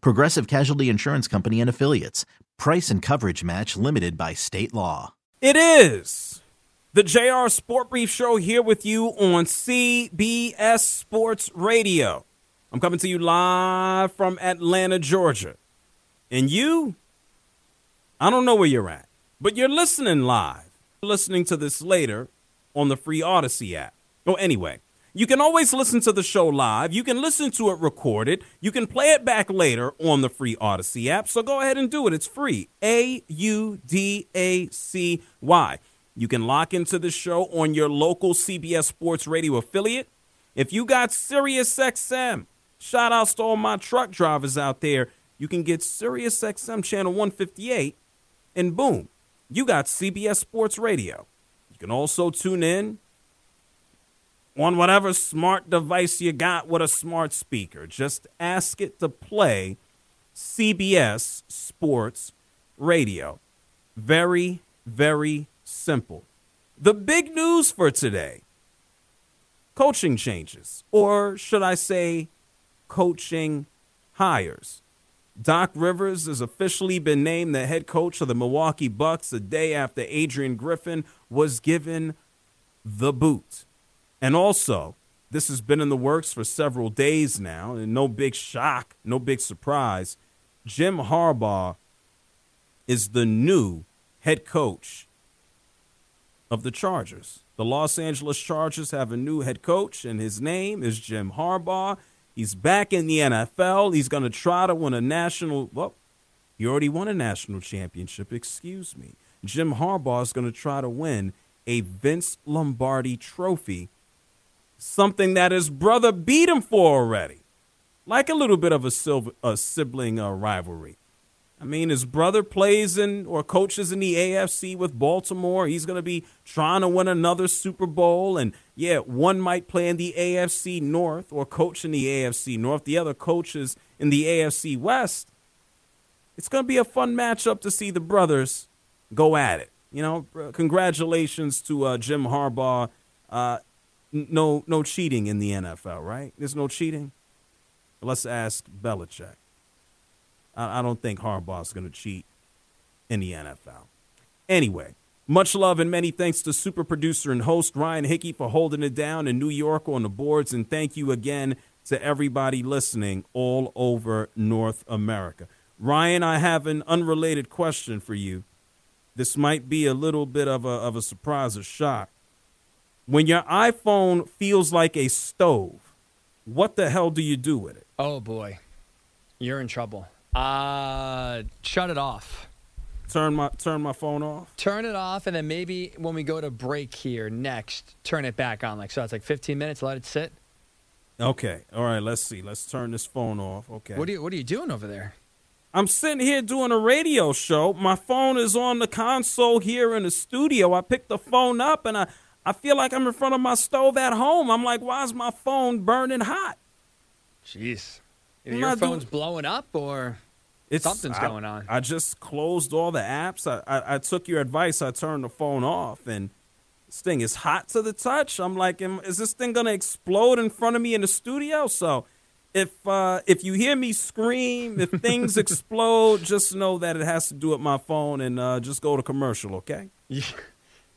Progressive Casualty Insurance Company and Affiliates. Price and coverage match limited by state law. It is the JR Sport Brief Show here with you on CBS Sports Radio. I'm coming to you live from Atlanta, Georgia. And you, I don't know where you're at, but you're listening live. listening to this later on the free Audacy app. Oh, anyway, you can always listen to the show live. You can listen to it recorded. You can play it back later on the free Audacy app. So go ahead and do it. It's free. A U D A C Y. You can lock into the show on your local CBS Sports Radio affiliate. If you got Sirius XM, shout outs to all my truck drivers out there. You can get Sirius XM channel 158, and boom, you got CBS Sports Radio. You can also tune in on whatever smart device you got with a smart speaker. Just ask it to play CBS Sports Radio. Very, very simple. The big news for today coaching changes, or should I say, coaching hires. Doc Rivers has officially been named the head coach of the Milwaukee Bucks a day after Adrian Griffin was given the boot. And also, this has been in the works for several days now, and no big shock, no big surprise. Jim Harbaugh is the new head coach of the Chargers. The Los Angeles Chargers have a new head coach, and his name is Jim Harbaugh. He's back in the NFL. He's going to try to win a national. Well, he already won a national championship. Excuse me. Jim Harbaugh is going to try to win a Vince Lombardi trophy, something that his brother beat him for already. Like a little bit of a, silver, a sibling uh, rivalry. I mean, his brother plays in or coaches in the AFC with Baltimore. He's going to be trying to win another Super Bowl. And yeah, one might play in the AFC North or coach in the AFC North. The other coaches in the AFC West. It's going to be a fun matchup to see the brothers go at it. You know, congratulations to uh, Jim Harbaugh. Uh, no, no cheating in the NFL, right? There's no cheating. Let's ask Belichick. I, I don't think Harbaugh's going to cheat in the NFL. Anyway, much love and many thanks to super producer and host Ryan Hickey for holding it down in New York on the boards. And thank you again to everybody listening all over North America. Ryan, I have an unrelated question for you. This might be a little bit of a, of a surprise or shock. When your iPhone feels like a stove, what the hell do you do with it? Oh boy, you're in trouble. Uh, shut it off. Turn my turn my phone off. Turn it off, and then maybe when we go to break here next, turn it back on. Like so, it's like 15 minutes. Let it sit. Okay. All right. Let's see. Let's turn this phone off. Okay. What are you What are you doing over there? I'm sitting here doing a radio show. My phone is on the console here in the studio. I picked the phone up, and I I feel like I'm in front of my stove at home. I'm like, why is my phone burning hot? Jeez. Your phone's doing... blowing up, or it's, Something's I, going on. I just closed all the apps. I, I, I, took your advice. I turned the phone off, and this thing is hot to the touch. I'm like, am, is this thing gonna explode in front of me in the studio? So, if uh, if you hear me scream, if things explode, just know that it has to do with my phone, and uh, just go to commercial, okay?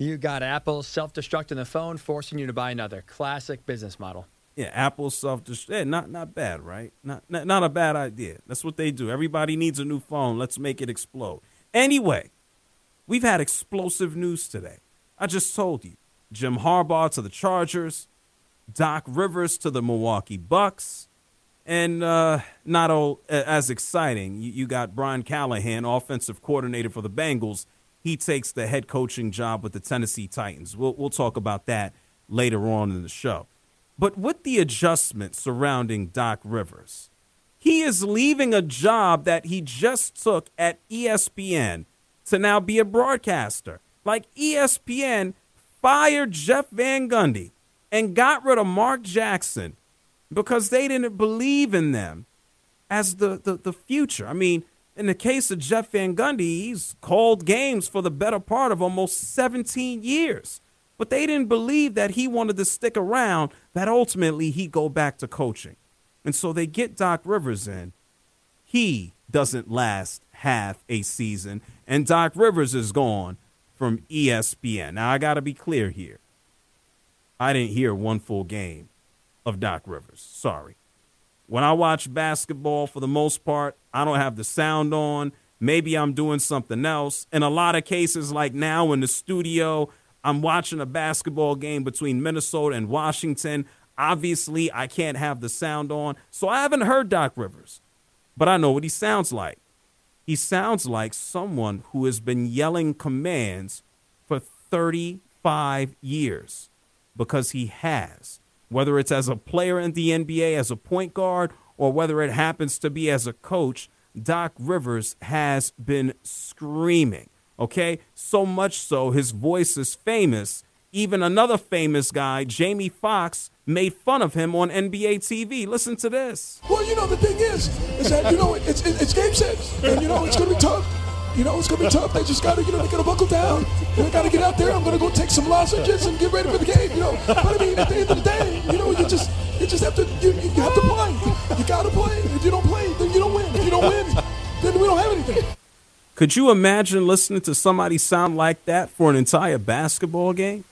You got Apple self-destructing the phone, forcing you to buy another. Classic business model. Yeah, Apple self-destruct. yeah, not not bad, right? Not, not not a bad idea. That's what they do. Everybody needs a new phone. Let's make it explode. Anyway, we've had explosive news today. I just told you Jim Harbaugh to the Chargers, Doc Rivers to the Milwaukee Bucks, and uh, not all, as exciting, you, you got Brian Callahan, offensive coordinator for the Bengals. He takes the head coaching job with the Tennessee Titans. We'll, we'll talk about that later on in the show. But with the adjustment surrounding Doc Rivers, he is leaving a job that he just took at ESPN to now be a broadcaster. Like ESPN fired Jeff Van Gundy and got rid of Mark Jackson because they didn't believe in them as the, the, the future. I mean, in the case of Jeff Van Gundy, he's called games for the better part of almost 17 years. But they didn't believe that he wanted to stick around, that ultimately he'd go back to coaching. And so they get Doc Rivers in. He doesn't last half a season, and Doc Rivers is gone from ESPN. Now, I got to be clear here. I didn't hear one full game of Doc Rivers. Sorry. When I watch basketball, for the most part, I don't have the sound on. Maybe I'm doing something else. In a lot of cases, like now in the studio, I'm watching a basketball game between Minnesota and Washington. Obviously, I can't have the sound on, so I haven't heard Doc Rivers, but I know what he sounds like. He sounds like someone who has been yelling commands for 35 years because he has, whether it's as a player in the NBA, as a point guard, or whether it happens to be as a coach. Doc Rivers has been screaming. Okay, so much so his voice is famous. Even another famous guy, Jamie Foxx, made fun of him on NBA TV. Listen to this. Well, you know the thing is, is that you know it's it's game six, and you know it's gonna be tough. You know it's gonna be tough. They just gotta you know they gotta buckle down. They gotta get out there. I'm gonna go take some lozenges and get ready for the game. You know, but I mean at the end of the day, you know you just you just have to you, you have to play. You gotta play. If you don't play, then you don't win. If you don't win, then we don't have anything. Could you imagine listening to somebody sound like that for an entire basketball game?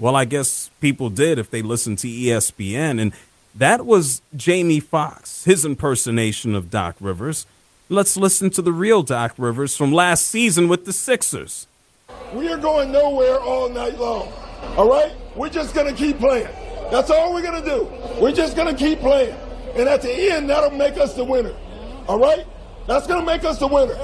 Well, I guess people did if they listened to ESPN. And that was Jamie Foxx, his impersonation of Doc Rivers. Let's listen to the real Doc Rivers from last season with the Sixers. We are going nowhere all night long. All right? We're just going to keep playing. That's all we're going to do. We're just going to keep playing. And at the end, that'll make us the winner. All right? That's going to make us the winner.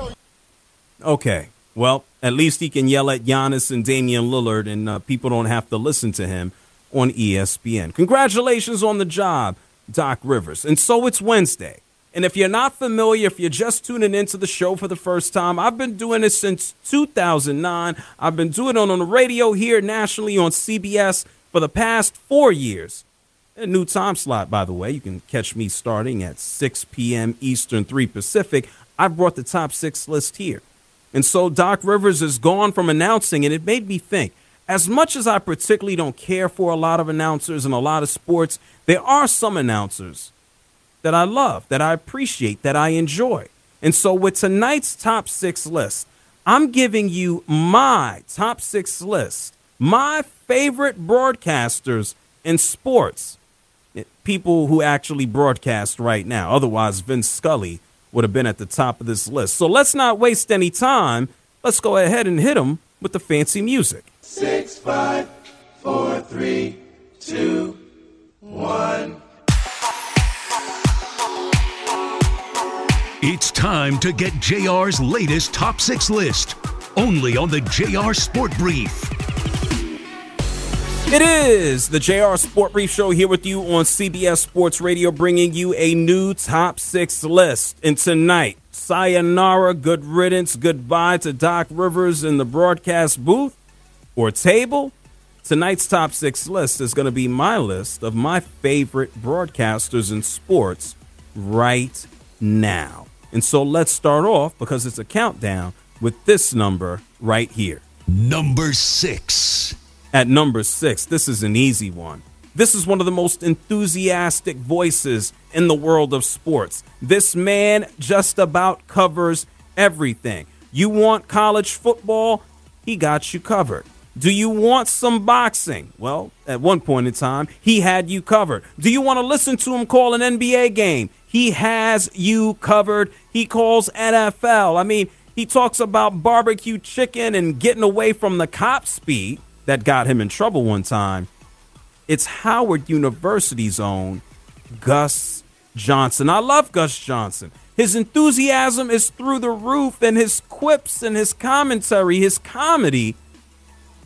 Okay. Well, at least he can yell at Giannis and Damian Lillard, and uh, people don't have to listen to him on ESPN. Congratulations on the job, Doc Rivers. And so it's Wednesday. And if you're not familiar, if you're just tuning into the show for the first time, I've been doing this since 2009. I've been doing it on the radio here nationally on CBS for the past four years. A new time slot, by the way. You can catch me starting at 6 p.m. Eastern, 3 Pacific. I've brought the top six list here. And so Doc Rivers is gone from announcing, and it made me think. As much as I particularly don't care for a lot of announcers and a lot of sports, there are some announcers that I love, that I appreciate, that I enjoy. And so with tonight's top six list, I'm giving you my top six list, my favorite broadcasters in sports, people who actually broadcast right now. Otherwise, Vin Scully would have been at the top of this list. So let's not waste any time. Let's go ahead and hit them with the fancy music. Six, five, four, three, two, one. It's time to get JR's latest top six list, only on the JR Sport Brief. It is the JR Sport Brief Show here with you on CBS Sports Radio, bringing you a new top six list. And tonight, sayonara, good riddance, goodbye to Doc Rivers in the broadcast booth or table. Tonight's top six list is going to be my list of my favorite broadcasters in sports right now. And so let's start off because it's a countdown with this number right here. Number six. At number six, this is an easy one. This is one of the most enthusiastic voices in the world of sports. This man just about covers everything. You want college football? He got you covered. Do you want some boxing? Well, at one point in time, he had you covered. Do you want to listen to him call an NBA game? He has you covered. He calls NFL. I mean, He talks about barbecue chicken and getting away from the cop speed that got him in trouble one time. It's Howard University's own Gus Johnson. I love Gus Johnson. His enthusiasm is through the roof, and his quips and his commentary, his comedy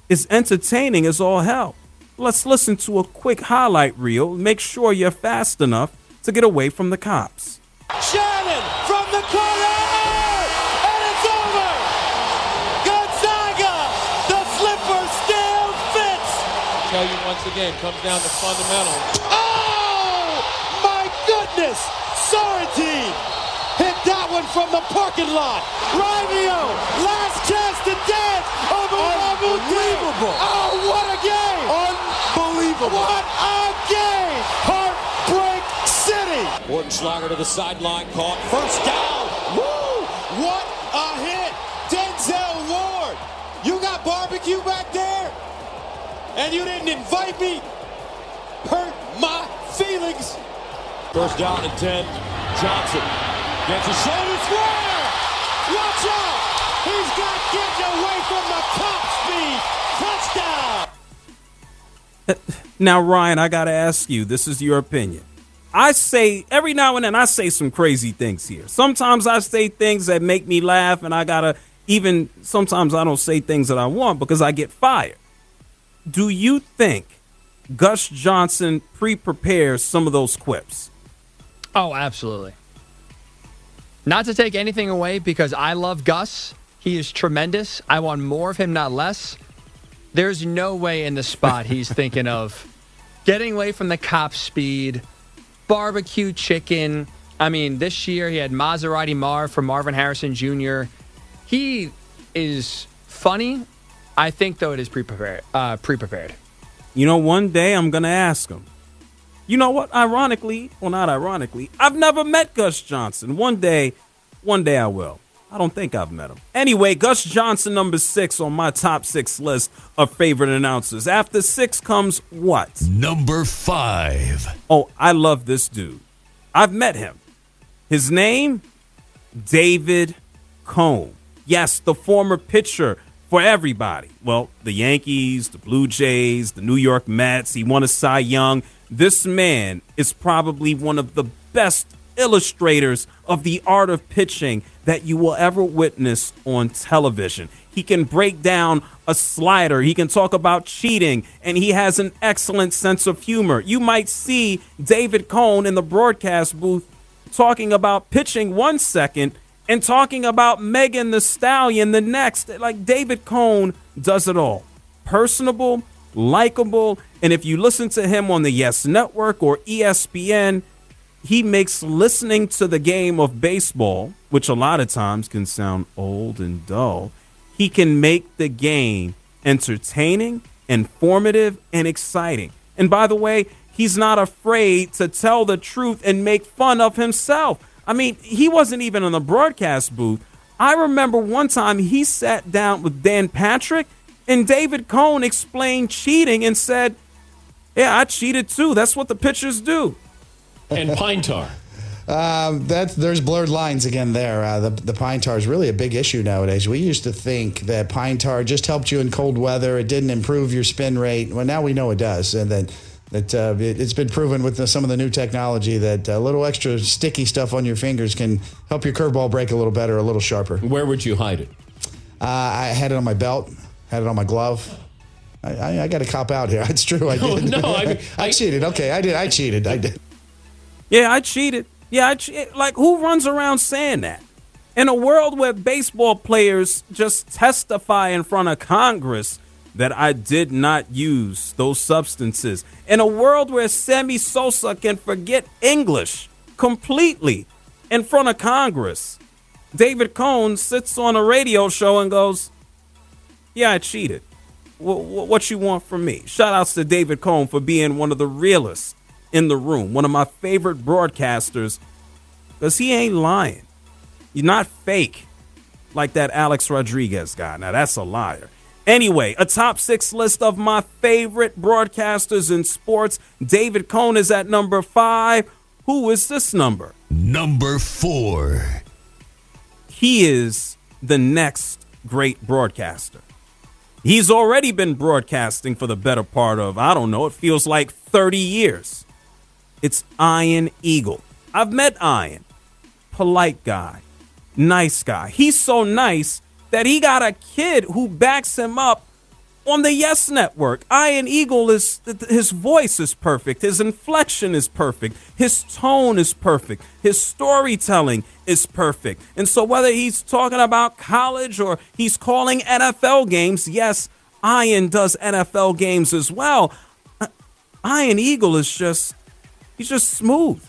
is entertaining as all hell. Let's listen to a quick highlight reel. Make sure you're fast enough to get away from the cops. Shannon from the corner, and it's over. Gonzaga, the slipper still fits. Tell you once again, comes down to fundamentals. Oh my goodness! Sorrentine hit that one from the parking lot. Rivio, last chance to dance over Unbelievable. Oh, what a game! Unbelievable. What a game! City. To the sideline, caught first down. Woo! What a hit! Denzel Ward! You got barbecue back there? And you didn't invite me? Hurt my feelings. First down and 10. Johnson gets a shoulder Square! Watch out! He's got getting away from the top speed. Touchdown! Now, Ryan, I got to ask you this is your opinion. I say every now and then I say some crazy things here. Sometimes I say things that make me laugh, and I got to even sometimes I don't say things that I want because I get fired. Do you think Gus Johnson pre prepares some of those quips? Oh, absolutely. Not to take anything away because I love Gus. He is tremendous. I want more of him, not less. There's no way in the spot he's thinking of getting away from the cop speed, barbecue chicken. I mean, this year he had Maserati Marv from Marvin Harrison Jr. He is funny. I think, though, it is pre-prepared. Uh, pre-prepared. You know, one day I'm to ask him. You know what? Ironically, well, not ironically, I've never met Gus Johnson. One day, one day I will. I don't think I've met him. Anyway, Gus Johnson, number six on my top six list of favorite announcers. After six comes what? Number five. Oh, I love this dude. I've met him. His name? David Cone. Yes, the former pitcher for everybody. Well, the Yankees, the Blue Jays, the New York Mets. He won a Cy Young. This man is probably one of the best illustrators of the art of pitching that you will ever witness on television. He can break down a slider, he can talk about cheating, and he has an excellent sense of humor. You might see David Cone in the broadcast booth talking about pitching one second and talking about Megan Thee Stallion the next. Like David Cone does it all. Personable, likable, and if you listen to him on the Yes Network or ESPN, he makes listening to the game of baseball, which a lot of times can sound old and dull, he can make the game entertaining, informative, and exciting. And by the way, he's not afraid to tell the truth and make fun of himself. I mean, he wasn't even in the broadcast booth. I remember one time he sat down with Dan Patrick and David Cone explained cheating and said, Yeah, I cheated too. That's what the pitchers do. And pine tar. Um, that's there's blurred lines again there. Uh, the the pine tar is really a big issue nowadays. We used to think that pine tar just helped you in cold weather. It didn't improve your spin rate. Well, now we know it does, and then that uh, it, has been proven with the, some of the new technology that a little extra sticky stuff on your fingers can help your curveball break a little better, a little sharper. Where would you hide it? Uh, I had it on my belt, had it on my glove. I, I, I got to cop out here. It's true. I No, did. no, I mean, I, I- cheated. Okay, I did. I cheated. I did. Yeah, I cheated. Yeah, I che- like who runs around saying that? In a world where baseball players just testify in front of Congress that I did not use those substances. In a world where Sammy Sosa can forget English completely in front of Congress, David Cone sits on a radio show and goes, "Yeah, I cheated. Wh- wh- what you want from me?" Shout outs to David Cone for being one of the realest in the room, one of my favorite broadcasters, because he ain't lying. You're not fake like that Alex Rodriguez guy. Now, that's a liar. Anyway, a top six list of my favorite broadcasters in sports. David Cone is at number five. Who is this number? Number four. He is the next great broadcaster. He's already been broadcasting for the better part of, I don't know, it feels like 30 years. It's Ian Eagle. I've met Ian. Polite guy, nice guy. He's so nice that he got a kid who backs him up on the Yes Network. Ian Eagle is his voice is perfect, his inflection is perfect, his tone is perfect, his storytelling is perfect. And so whether he's talking about college or he's calling NFL games, yes, Ian does NFL games as well. Uh, Ian Eagle is just he's just smooth.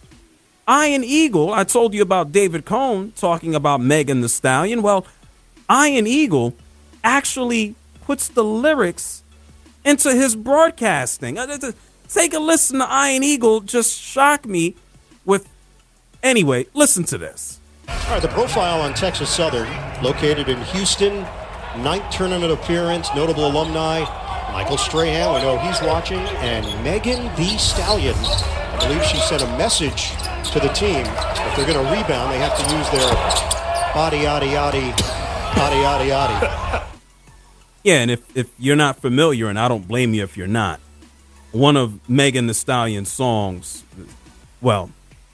Ian Eagle, I told you about David Cone talking about Megan Thee Stallion. Well, Ian Eagle actually puts the lyrics into his broadcasting. Uh, take a listen to Ian Eagle just shock me with. Anyway, listen to this. All right, the profile on Texas Southern, located in Houston, ninth tournament appearance, notable alumni. Michael Strahan, we know he's watching, and Megan Thee Stallion. I believe she sent a message to the team. If they're going to rebound, they have to use their body, yaddy, yaddy, body, yaddy, yaddy. Yeah, and if, if you're not familiar, and I don't blame you if you're not, one of Megan Thee Stallion's songs, well,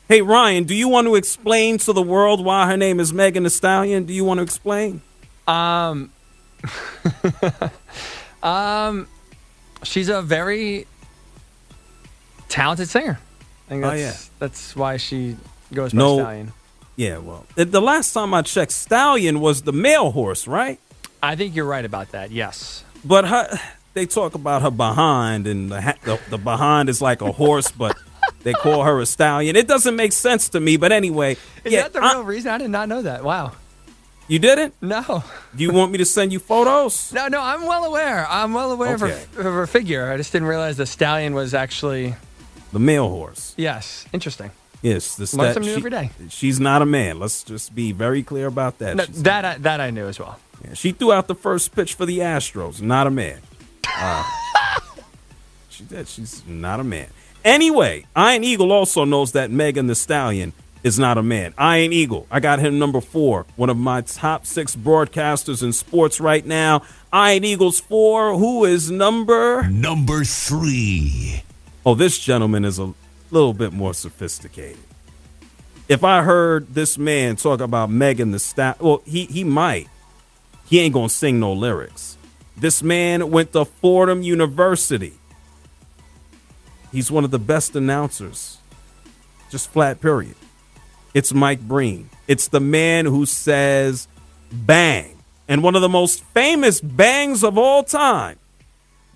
hey, Ryan, do you want to explain to the world why her name is Megan Thee Stallion? Do you want to explain? Um, um, she's a very talented singer. I think Oh, that's, yeah. that's why she goes by No. Stallion. Yeah, well, the- last time I checked, Stallion was the male horse, right? I think you're right about that. Yes. But her, they talk about her behind, and the, ha- the the behind is like a horse, but they call her a stallion. It doesn't make sense to me. But anyway, Is yeah, that the I- real reason? I did not know that. Wow. you didn't? No. Do you want me to send you photos? No, no, I'm well aware. I'm well aware Okay. of, her, of her figure. I just didn't realize the stallion was actually The male horse. yes, interesting. Yes, the Learn stat- something new she- every day. She's not a man. Let's just be very clear about that. No, that I, that I knew as well. yeah, she threw out the first pitch for the Astros. Not a man. Uh, she did. She's not a man. Anyway, Ian Eagle also knows that Megan Thee Stallion is not a man. Ian Eagle, I got him number four, one of my top six broadcasters in sports right now. Ian Eagle's four. Who is number? Number three. Oh, this gentleman is a little bit more sophisticated. If I heard this man talk about Megan Thee Stallion, well, he, he might. He ain't gonna sing no lyrics. This man went to Fordham University. He's one of the best announcers. Just flat period. It's Mike Breen. It's the man who says bang. And one of the most famous bangs of all time.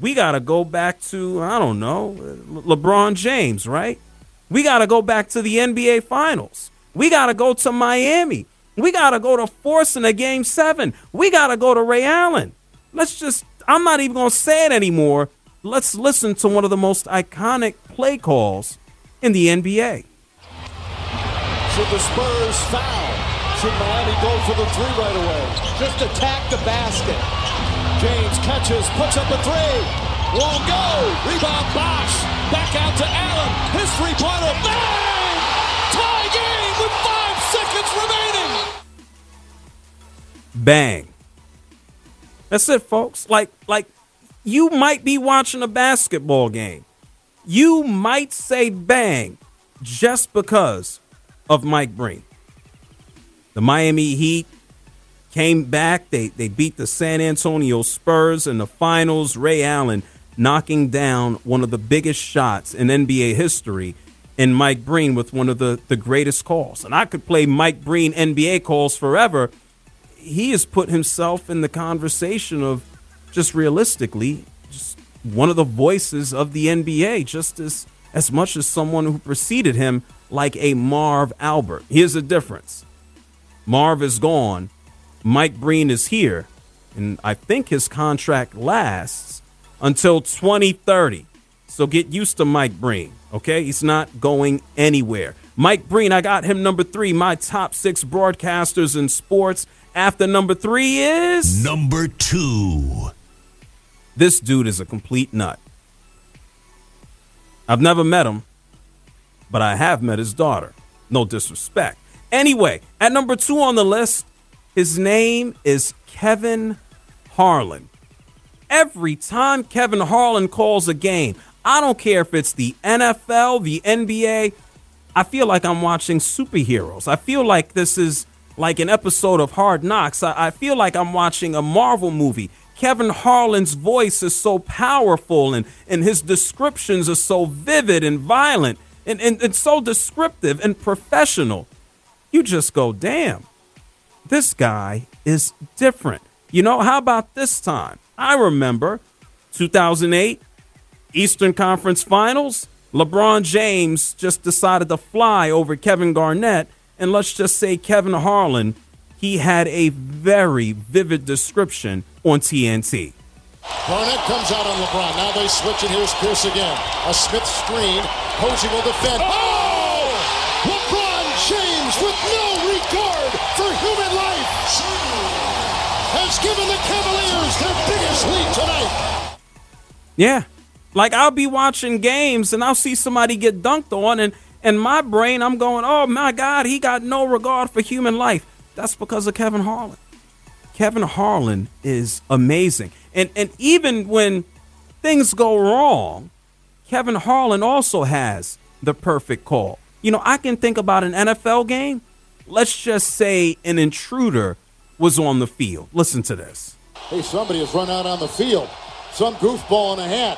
We got to go back to, I don't know, LeBron James, right? We got to go back to the NBA Finals. We got to go to Miami. We got to go to forcing a game seven. We got to go to Ray Allen. Let's just, I'm not even going to say it anymore. Let's listen to one of the most iconic play calls in the NBA. Should the Spurs foul? Should Miami go for the three right away? Just attack the basket. James catches, puts up a three. Won't go. Rebound Bosh. Back out to Allen. His three-pointer. Bang! Tie game with five seconds remaining. Bang. That's it, folks. Like, like you might be watching a basketball game. You might say bang just because of Mike Breen. The Miami Heat came back. They they beat the San Antonio Spurs in the finals. Ray Allen knocking down one of the biggest shots in NBA history, and Mike Breen with one of the, the greatest calls. And I could play Mike Breen NBA calls forever. He has put himself in the conversation of just realistically, just one of the voices of the NBA, just as as much as someone who preceded him, like a Marv Albert. Here's the difference. Marv is gone. Mike Breen is here. And I think his contract lasts until 2030. So get used to Mike Breen, okay? He's not going anywhere. Mike Breen, I got him number three, my top six broadcasters in sports. After number three is. Number two. This dude is a complete nut. I've never met him, but I have met his daughter. No disrespect. Anyway, at number two on the list, His name is Kevin Harlan. Every time Kevin Harlan calls a game, I don't care if it's the NFL, the NBA, I feel like I'm watching superheroes. I feel like this is like an episode of Hard Knocks. I, I feel like I'm watching a Marvel movie. Kevin Harlan's voice is so powerful and, and his descriptions are so vivid and violent and, and, and so descriptive and professional. You just go, damn, this guy is different. You know, how about this time? I remember 2008 Eastern Conference Finals. LeBron James just decided to fly over Kevin Garnett. And let's just say Kevin Harlan, he had a very vivid description on TNT. Garnett comes out on LeBron. Now they switch, and here's Pierce again. A Smith screen. Posey will defend. Oh! oh! LeBron James, with no regard for human life, has given the Cavaliers their biggest lead tonight. Yeah. Like I'll be watching games and I'll see somebody get dunked on and in my brain I'm going, "Oh my god, he got no regard for human life." That's because of Kevin Harlan. Kevin Harlan is amazing. And and even when things go wrong, Kevin Harlan also has the perfect call. You know, I can think about an NFL game. Let's just say an intruder was on the field. Listen to this. Hey, somebody has run out on the field. Some goofball in a hat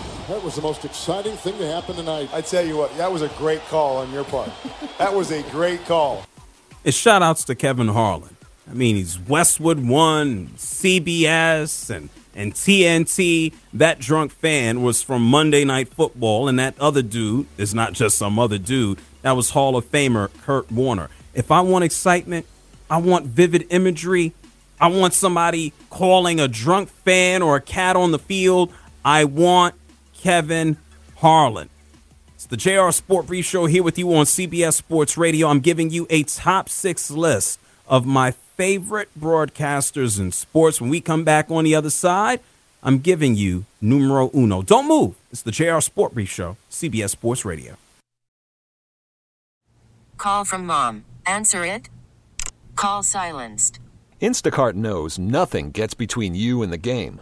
that was the most exciting thing to happen tonight. I tell you what, that was a great call on your part. that was a great call. It's shout outs to Kevin Harlan. I mean, he's Westwood One, CBS, and, and TNT. That drunk fan was from Monday Night Football, and that other dude is not just some other dude. That was Hall of Famer Kurt Warner. If I want excitement, I want vivid imagery. I want somebody calling a drunk fan or a cat on the field. I want Kevin Harlan. It's the JR Sport Brief Show here with you on CBS Sports Radio. I'm giving you a top six list of my favorite broadcasters in sports. When we come back on the other side, I'm giving you numero uno. Don't move. It's the JR Sport Brief Show, CBS Sports Radio. Call from mom. Answer it. Call silenced. Instacart knows nothing gets between you and the game.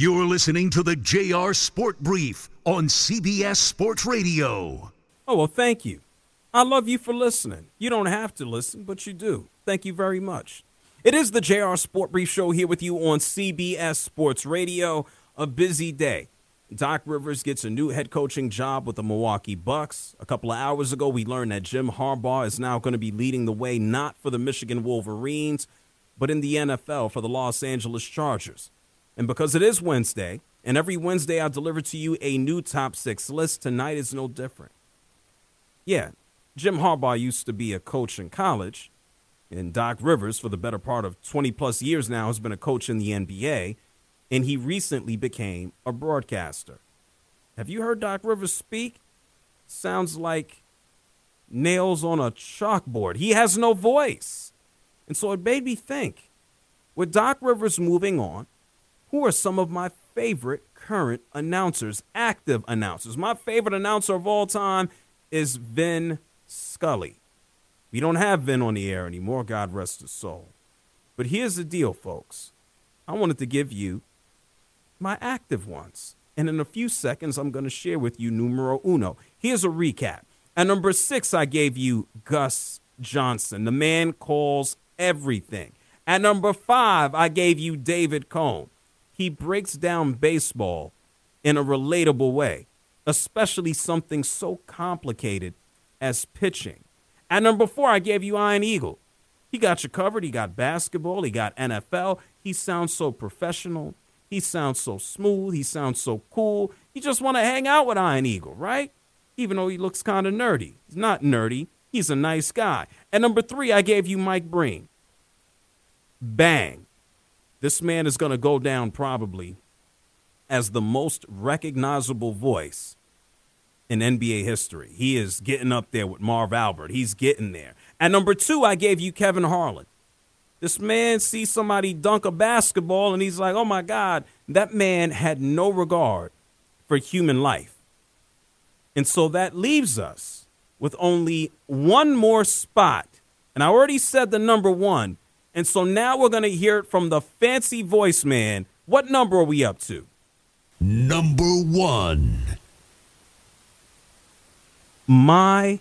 You're listening to the JR Sport Brief on CBS Sports Radio. Oh, well, thank you. I love you for listening. You don't have to listen, but you do. Thank you very much. It is the JR Sport Brief Show here with you on CBS Sports Radio. A busy day. Doc Rivers gets a new head coaching job with the Milwaukee Bucks. A couple of hours ago, we learned that Jim Harbaugh is now going to be leading the way not for the Michigan Wolverines, but in the NFL for the Los Angeles Chargers. And because it is Wednesday, and every Wednesday I deliver to you a new top six list, tonight is no different. Yeah, Jim Harbaugh used to be a coach in college, and Doc Rivers, for the better part of 20 plus years now, has been a coach in the NBA, and he recently became a broadcaster. Have you heard Doc Rivers speak? Sounds like nails on a chalkboard. He has no voice. And so it made me think with Doc Rivers moving on, who are some of my favorite current announcers, active announcers? My favorite announcer of all time is Vin Scully. We don't have Vin on the air anymore, God rest his soul. But here's the deal, folks. I wanted to give you my active ones. And in a few seconds, I'm going to share with you numero uno. Here's a recap. At number six, I gave you Gus Johnson. The man calls everything. At number five, I gave you David Cone. He breaks down baseball in a relatable way, especially something so complicated as pitching. At number four, I gave you Ian Eagle. He got you covered. He got basketball. He got NFL. He sounds so professional. He sounds so smooth. He sounds so cool. You just want to hang out with Ian Eagle, right? Even though he looks kind of nerdy. He's not nerdy. He's a nice guy. At number three, I gave you Mike Breen. Bang. This man is going to go down probably as the most recognizable voice in NBA history. He is getting up there with Marv Albert. He's getting there. At number two, I gave you Kevin Harlan. This man sees somebody dunk a basketball and he's like, oh my God, that man had no regard for human life. And so that leaves us with only one more spot. And I already said the number one. And so now we're going to hear it from the fancy voice man. What number are we up to? Number one. My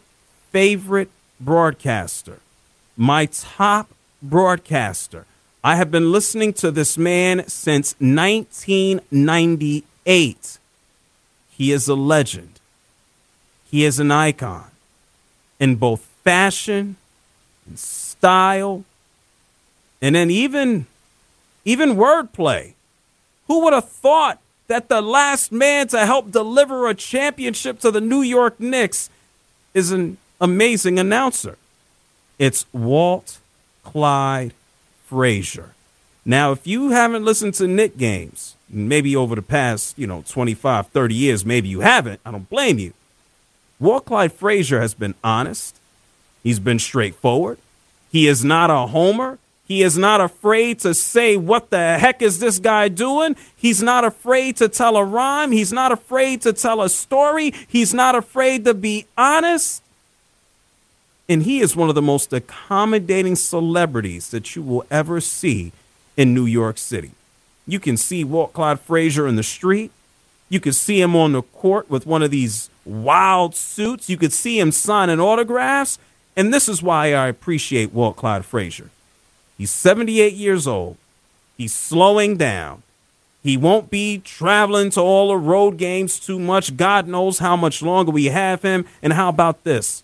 favorite broadcaster, my top broadcaster. I have been listening to this man since 1998. He is a legend. He is an icon in both fashion and style and then even even wordplay. Who would have thought that the last man to help deliver a championship to the New York Knicks is an amazing announcer? It's Walt Clyde Frazier. Now, if you haven't listened to Knick games, maybe over the past, you know, 25, 30 years, maybe you haven't, I don't blame you. Walt Clyde Frazier has been honest. He's been straightforward. He is not a homer. He is not afraid to say, What the heck is this guy doing? He's not afraid to tell a rhyme. He's not afraid to tell a story. He's not afraid to be honest. And he is one of the most accommodating celebrities that you will ever see in New York City. You can see Walt Clyde Frazier in the street. You can see him on the court with one of these wild suits. You could see him signing autographs. And this is why I appreciate Walt Clyde Frazier. He's 78 years old. He's slowing down. He won't be traveling to all the road games too much. God knows how much longer we have him. And how about this?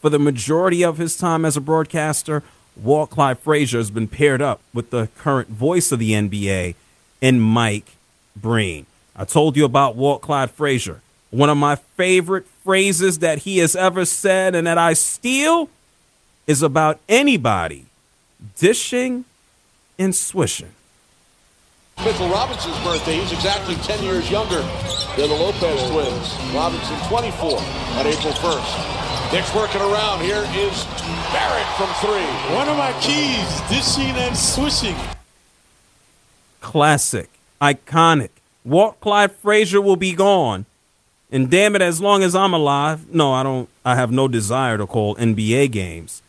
For the majority of his time as a broadcaster, Walt Clyde Frazier has been paired up with the current voice of the NBA and Mike Breen. I told you about Walt Clyde Frazier. One of my favorite phrases that he has ever said and that I steal is about anybody dishing and swishing. Mitchell Robinson's birthday. He's exactly 10 years younger than the Lopez twins. Robinson 24 on April 1st. Knicks working around. Here is Barrett from three. One of my keys, dishing and swishing. Classic, iconic. Walt Clyde Frazier will be gone. And damn it, as long as I'm alive, no, I don't, I have no desire to call NBA games.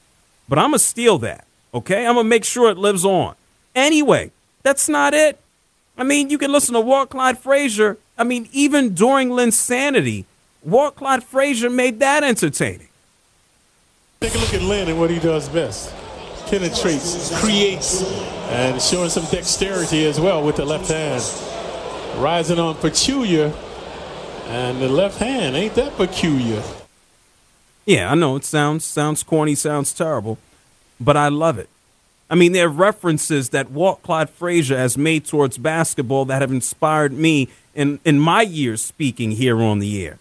But I'm going to steal that. Okay, I'm gonna make sure it lives on. Anyway, that's not it. I mean, you can listen to Walt Clyde Frazier. I mean, even during Linsanity, Walt Clyde Frazier made that entertaining. Take a look at Lin and what he does best. Penetrates, creates, and showing some dexterity as well with the left hand. Rising on peculiar, and the left hand ain't that peculiar. Yeah, I know it sounds sounds corny, sounds terrible but I love it. I mean, there are references that Walt Clyde Frazier has made towards basketball that have inspired me in, in my years speaking here on the air.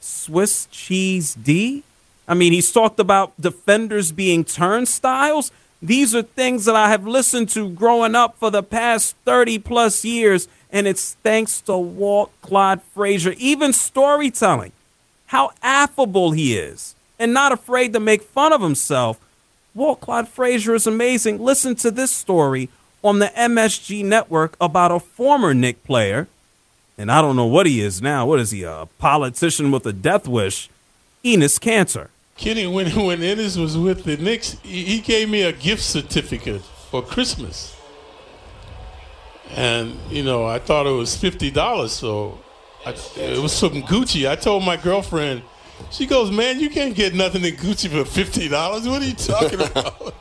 Swiss cheese D? I mean, he's talked about defenders being turnstiles. These are things that I have listened to growing up for the past 30 plus years, and it's thanks to Walt Clyde Frazier. Even storytelling, how affable he is, and not afraid to make fun of himself. Walt Clyde Frazier is amazing. Listen to this story on the MSG network about a former Knick player, and I don't know what he is now. What is he, a politician with a death wish? Enes Kanter. Kenny, when when Enes was with the Knicks, he, he gave me a gift certificate for Christmas, and you know I thought it was fifty dollars, so I, it was some Gucci. I told my girlfriend, she goes, "Man, you can't get nothing in Gucci for fifty dollars. What are you talking about?"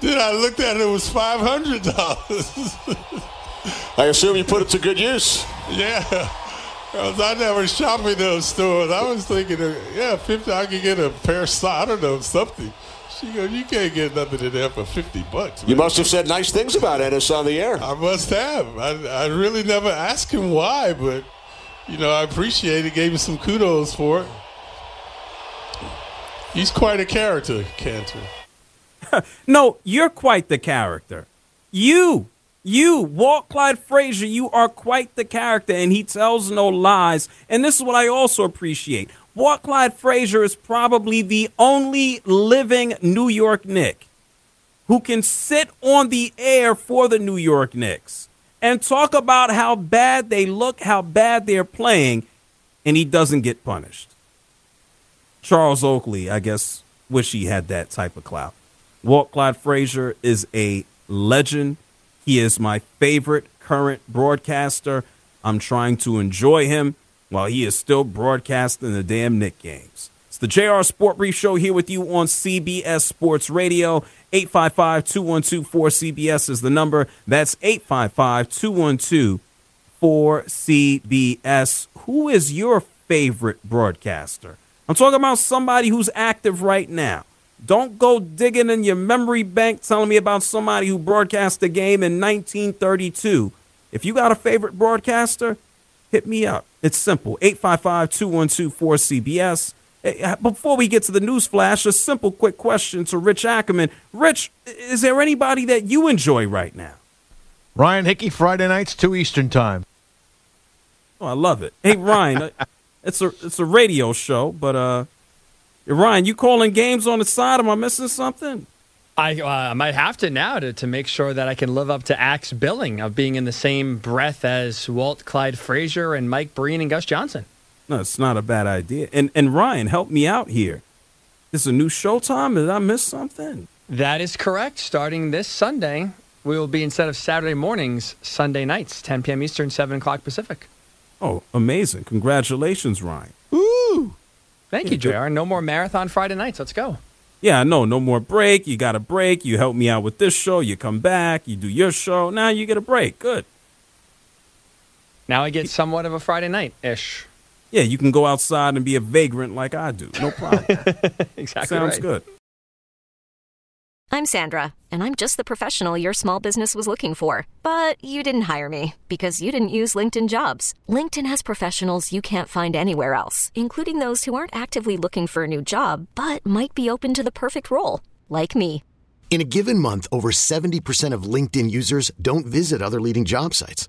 then I looked at it; it was five hundred dollars. I assume you put it to good use. Yeah. I never shop in those stores. I was thinking, uh, yeah, fifty. I could get a pair of socks. I don't know something. She goes, you can't get nothing in there for fifty bucks. You must have said nice things about Enes on the air. I must have. I, I really never asked him why, but you know, I appreciate it. Gave him some kudos for it. He's quite a character, Kanter. no, you're quite the character. You you, Walt Clyde Frazier, you are quite the character, and he tells no lies. And this is what I also appreciate. Walt Clyde Frazier is probably the only living New York Knick who can sit on the air for the New York Knicks and talk about how bad they look, how bad they're playing, and he doesn't get punished. Charles Oakley, I guess, wish he had that type of clout. Walt Clyde Frazier is a legend he is my favorite current broadcaster. I'm trying to enjoy him while he is still broadcasting the damn Knick games. It's the JR Sport Brief Show here with you on CBS Sports Radio. 855 212 4CBS is the number. That's 855 212 4CBS. Who is your favorite broadcaster? I'm talking about somebody who's active right now. Don't go digging in your memory bank telling me about somebody who broadcast a game in 1932. If you got a favorite broadcaster, hit me up. It's simple 855 212 4CBS. Before we get to the news flash, a simple quick question to Rich Ackerman. Rich, is there anybody that you enjoy right now? Ryan Hickey, Friday nights, 2 Eastern Time. Oh, I love it. Hey, Ryan, it's a it's a radio show, but uh, Ryan, you calling games on the side? Am I missing something? I, uh, I might have to now to, to make sure that I can live up to Axe billing of being in the same breath as Walt Clyde Frazier and Mike Breen and Gus Johnson. No, it's not a bad idea. And and Ryan, help me out here. This is a new Showtime. Did I miss something? That is correct. Starting this Sunday, we will be instead of Saturday mornings, Sunday nights, 10 p.m. Eastern, 7 o'clock Pacific. Oh, amazing! Congratulations, Ryan. Woo! Thank you, JR. No more marathon Friday nights. Let's go. Yeah, no, no more break. You got a break. You help me out with this show. You come back. You do your show. Now you get a break. Good. Now I get somewhat of a Friday night ish. Yeah, you can go outside and be a vagrant like I do. No problem. exactly. Sounds right. good. I'm Sandra, and I'm just the professional your small business was looking for. But you didn't hire me because you didn't use LinkedIn jobs. LinkedIn has professionals you can't find anywhere else, including those who aren't actively looking for a new job but might be open to the perfect role, like me. In a given month, over 70% of LinkedIn users don't visit other leading job sites.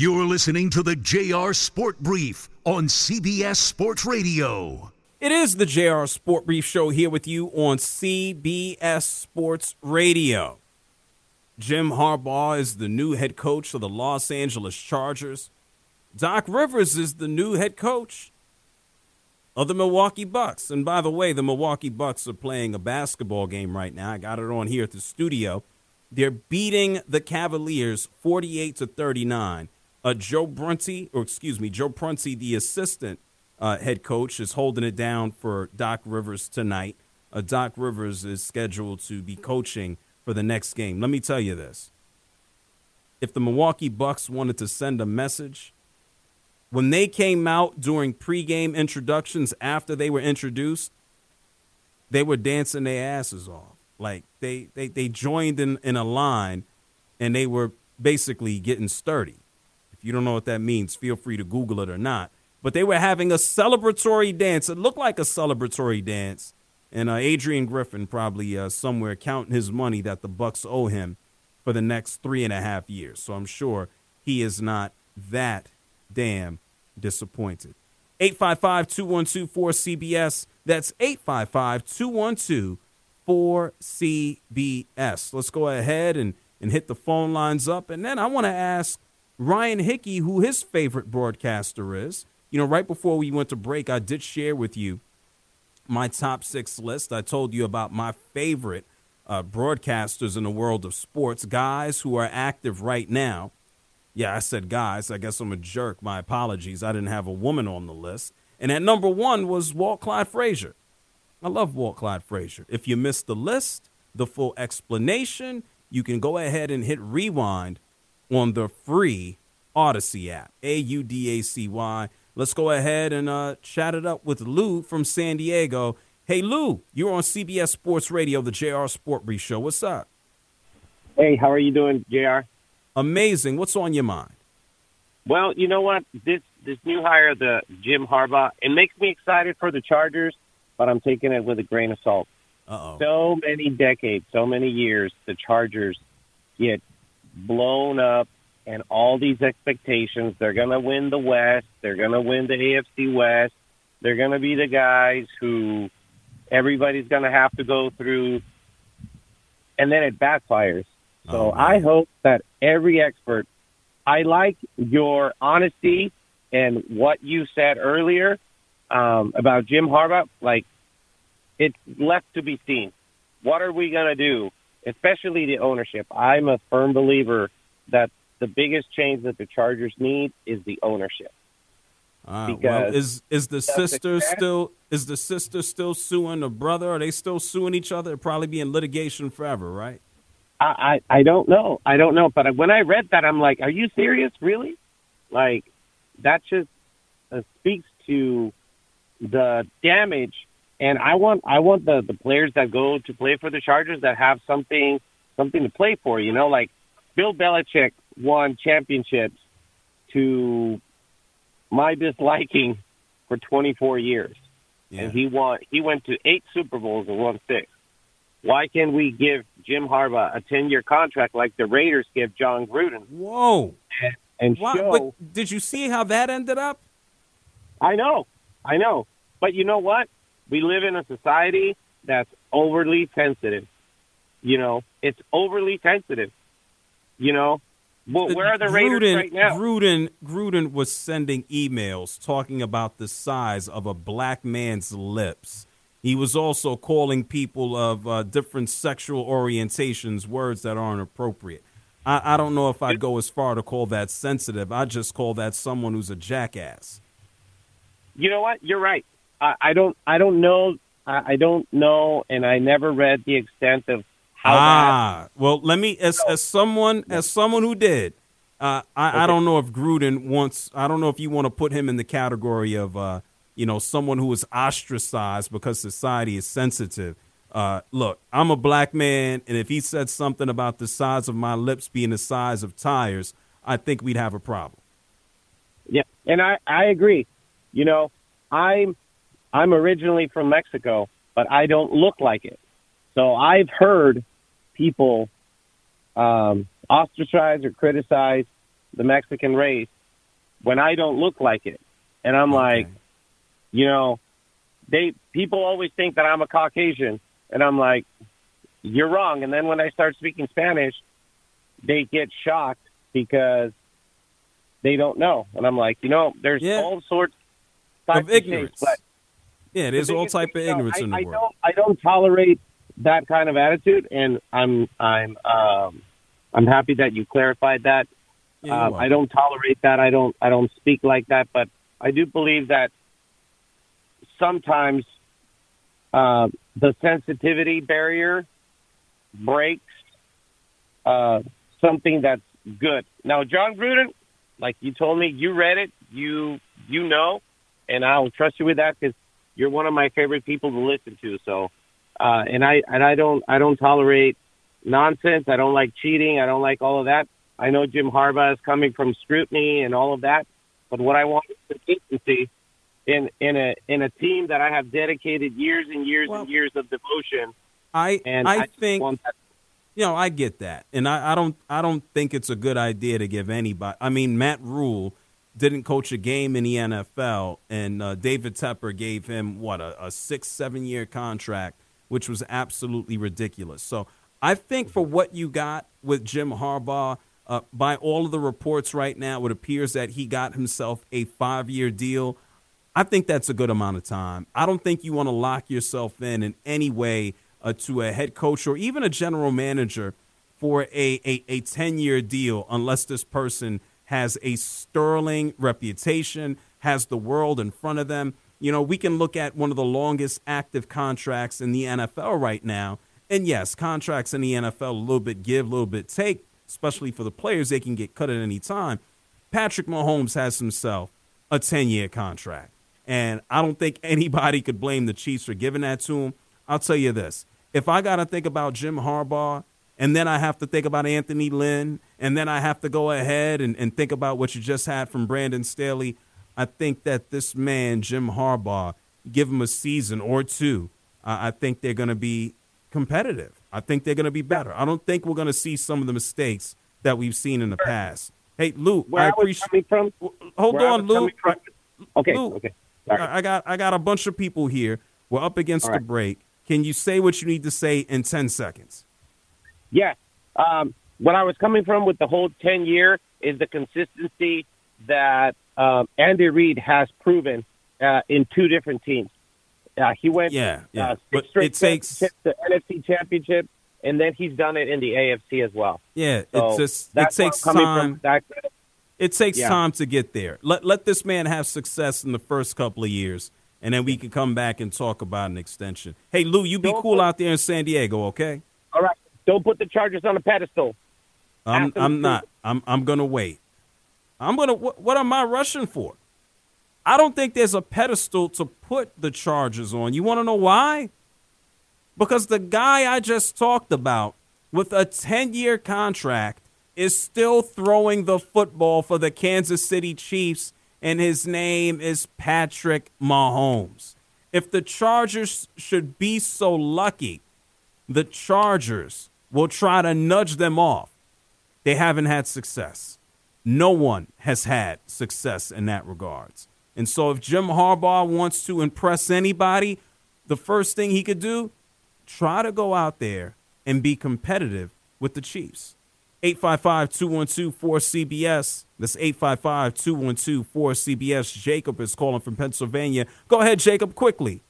You're listening to the JR Sport Brief on CBS Sports Radio. It is the JR Sport Brief Show here with you on CBS Sports Radio. Jim Harbaugh is the new head coach of the Los Angeles Chargers. Doc Rivers is the new head coach of the Milwaukee Bucks. And by the way, the Milwaukee Bucks are playing a basketball game right now. I got it on here at the studio. They're beating the Cavaliers 48 to 39. Uh, Joe Brunty, or excuse me, Joe Prunty, the assistant uh, head coach, is holding it down for Doc Rivers tonight. Uh, Doc Rivers is scheduled to be coaching for the next game. Let me tell you this. If the Milwaukee Bucks wanted to send a message, when they came out during pregame introductions after they were introduced, they were dancing their asses off. Like they they, they joined in, in a line and they were basically getting sturdy. If you don't know what that means, feel free to Google it or not. But they were having a celebratory dance. It looked like a celebratory dance. And uh, Adrian Griffin probably uh, somewhere counting his money that the Bucks owe him for the next three and a half years. So I'm sure he is not that damn disappointed. 855 212 4CBS. That's 855 212 4CBS. Let's go ahead and, and hit the phone lines up. And then I want to ask Ryan Hickey who his favorite broadcaster is. You know, right before we went to break, I did share with you my top six list. I told you about my favorite uh, broadcasters in the world of sports, guys who are active right now. Yeah, I said guys. I guess I'm a jerk. My apologies. I didn't have a woman on the list. And at number one was Walt Clyde Frazier. I love Walt Clyde Frazier. If you missed the list, the full explanation, you can go ahead and hit rewind on the free Audacy app. A U D A C Y. Let's go ahead and uh, chat it up with Lou from San Diego. Hey, Lou, you're on CBS Sports Radio, the JR Sport Brief Show. What's up? Hey, how are you doing, JR? Amazing. What's on your mind? Well, you know what? This this new hire, the Jim Harbaugh, it makes me excited for the Chargers, but I'm taking it with a grain of salt. Uh-oh. So many decades, so many years, the Chargers get blown up and all these expectations. They're going to win the West. They're going to win the AFC West. They're going to be the guys who everybody's going to have to go through. And then it backfires. So I hope that every expert, I like your honesty and what you said earlier um, about Jim Harbaugh. Like, it's left to be seen. What are we going to do? Especially the ownership. I'm a firm believer that the biggest change that the Chargers need is the ownership. Uh, Because well, is is the sister still is the sister still suing the brother? Are they still suing each other? They'll probably be in litigation forever, right? I, I I don't know. I don't know. But when I read that, I'm like, are you serious? Really? Like, that just uh, speaks to the damage. And I want I want the the players that go to play for the Chargers that have something something to play for. You know, like Bill Belichick won championships to my disliking for 24 years, and he won. He went to eight Super Bowls and won six. Why can't we give Jim Harbaugh a 10 year contract like the Raiders give Jon Gruden? Whoa! And, and Why- show. did you see how that ended up? I know, I know. But you know what? We live in a society that's overly sensitive. You know, it's overly sensitive. You know, well, where are the Raiders Gruden, right now? Gruden, Gruden was sending emails talking about the size of a black man's lips. He was also calling people of uh, different sexual orientations words that aren't appropriate. I, I don't know if I'd go as far to call that sensitive. I just call that someone who's a jackass. You know what? You're right. I, I don't. I don't know. I, I don't know, and I never read the extent of how ah, well, let me as as someone as someone who did. Uh, I, I don't know if Gruden wants. I don't know if you want to put him in the category of uh, you know someone who is ostracized because society is sensitive. Uh, look, I'm a black man, and if he said something about the size of my lips being the size of tires, I think we'd have a problem. Yeah, and I I agree. You know, I'm I'm originally from Mexico, but I don't look like it. So I've heard people um, ostracize or criticize the Mexican race when I don't look like it, and I'm like, you know, they people always think that I'm a Caucasian, and I'm like, you're wrong. And then when I start speaking Spanish, they get shocked because they don't know. And I'm like, you know, there's Yeah. all sorts Of things, ignorance. but Yeah, there's the all type of thing, you know, ignorance I, in the I world. Don't, I don't tolerate that kind of attitude, and I'm I'm um, I'm happy that you clarified that. Yeah, um, I don't tolerate that. I don't I don't speak like that, but I do believe that sometimes uh, the sensitivity barrier breaks uh, something that's good. Now, Jon Gruden, like you told me, you read it, you you know, and I'll trust you with that because you're one of my favorite people to listen to. So, uh, and I and I don't I don't tolerate nonsense. I don't like cheating. I don't like all of that. I know Jim Harbaugh is coming from scrutiny and all of that, but what I want is consistency in in a in a team that I have dedicated years and years and years of devotion. I And I, I think you know I get that, and I, I don't I don't think it's a good idea to give anybody. I mean, Matt Rhule didn't coach a game in the NFL, and uh, David Tepper gave him what a, a six seven year contract, which was absolutely ridiculous. So I think for what you got with Jim Harbaugh. Uh, by all of the reports right now, it appears that he got himself a five year deal. I think that's a good amount of time. I don't think you want to lock yourself in in any way uh, to a head coach or even a general manager for a, a, a 10 year deal unless this person has a sterling reputation, has the world in front of them. You know, we can look at one of the longest active contracts in the NFL right now. And yes, contracts in the NFL a little bit give, a little bit take, especially for the players. They can get cut at any time. Patrick Mahomes has himself a 10 year contract. And I don't think anybody could blame the Chiefs for giving that to him. I'll tell you this if I got to think about Jim Harbaugh, and then I have to think about Anthony Lynn, and then I have to go ahead and, and think about what you just had from Brandon Staley, I think that this man, Jim Harbaugh, give him a season or two, uh, I think they're going to be competitive. I think they're going to be better. I don't think we're going to see some of the mistakes that we've seen in the past. Hey, Lou, Where I appreciate. coming Hold Where on, Lou. from- Okay, Lou, okay. I I got I got a bunch of people here. We're up against All the right. break. Can you say what you need to say in ten seconds? Yes. Um, what I was coming from with the whole 10 year is the consistency that um, Andy Reid has proven uh, in two different teams. Uh, he went Yeah, yeah. uh, six But straight it takes- the NFC championship, and then he's done it in the AFC as well. Yeah, So it's just it takes time. It takes Yeah. time to get there. Let let this man have success in the first couple of years, and then we can come back and talk about an extension. Hey, Lou, you be cool out there in San Diego, okay? all right. Don't put the Chargers on a pedestal. I'm I'm not. I'm I'm gonna wait. I'm gonna. What, what am I rushing for? I don't think there's a pedestal to put the Chargers on. You want to know why? Because the guy I just talked about with a 10 year contract is still throwing the football for the Kansas City Chiefs, and his name is Patrick Mahomes. If the Chargers should be so lucky, the Chargers will try to nudge them off. They haven't had success. No one has had success in that regards. And so if Jim Harbaugh wants to impress anybody, the first thing he could do, try to go out there and be competitive with the Chiefs. 855-212-4CBS. That's 855-212-4CBS. Jacob is calling from Pennsylvania. Go ahead, Jacob, quickly.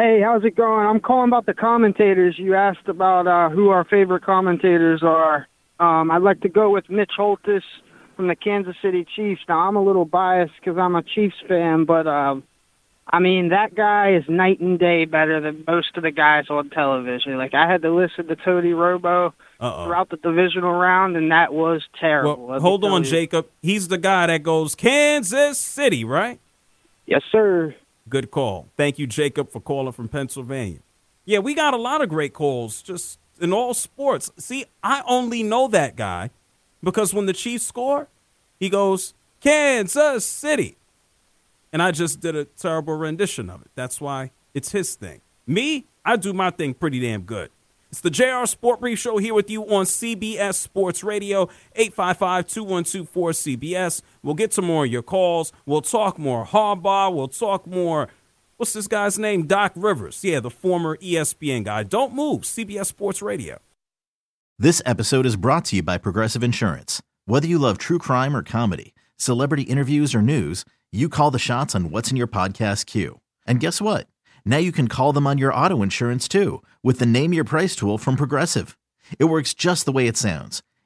Hey, how's it going? I'm calling about the commentators. You asked about uh, who our favorite commentators are. Um, I'd like to go with Mitch Holthus from the Kansas City Chiefs. Now, I'm a little biased because I'm a Chiefs fan, but um, I mean that guy is night and day better than most of the guys on television. Like I had to listen to Tony Romo Uh-oh. throughout the divisional round, and that was terrible. Well, hold on, you. Jacob. He's the guy that goes Kansas City, right? Yes, sir. Good call. Thank you, Jacob, for calling from Pennsylvania. Yeah, we got a lot of great calls just in all sports. See, I only know that guy because when the Chiefs score, he goes, Kansas City. And I just did a terrible rendition of it. That's why it's his thing. Me, I do my thing pretty damn good. It's the JR Sport Brief Show here with you on CBS Sports Radio, 855-212-4CBS. We'll get to more of your calls. We'll talk more Harbaugh. We'll talk more, what's this guy's name? Doc Rivers. Yeah, the former ESPN guy. Don't move, CBS Sports Radio. This episode is brought to you by Progressive Insurance. Whether you love true crime or comedy, celebrity interviews or news, you call the shots on what's in your podcast queue. And guess what? Now you can call them on your auto insurance too with the Name Your Price tool from Progressive. It works just the way it sounds.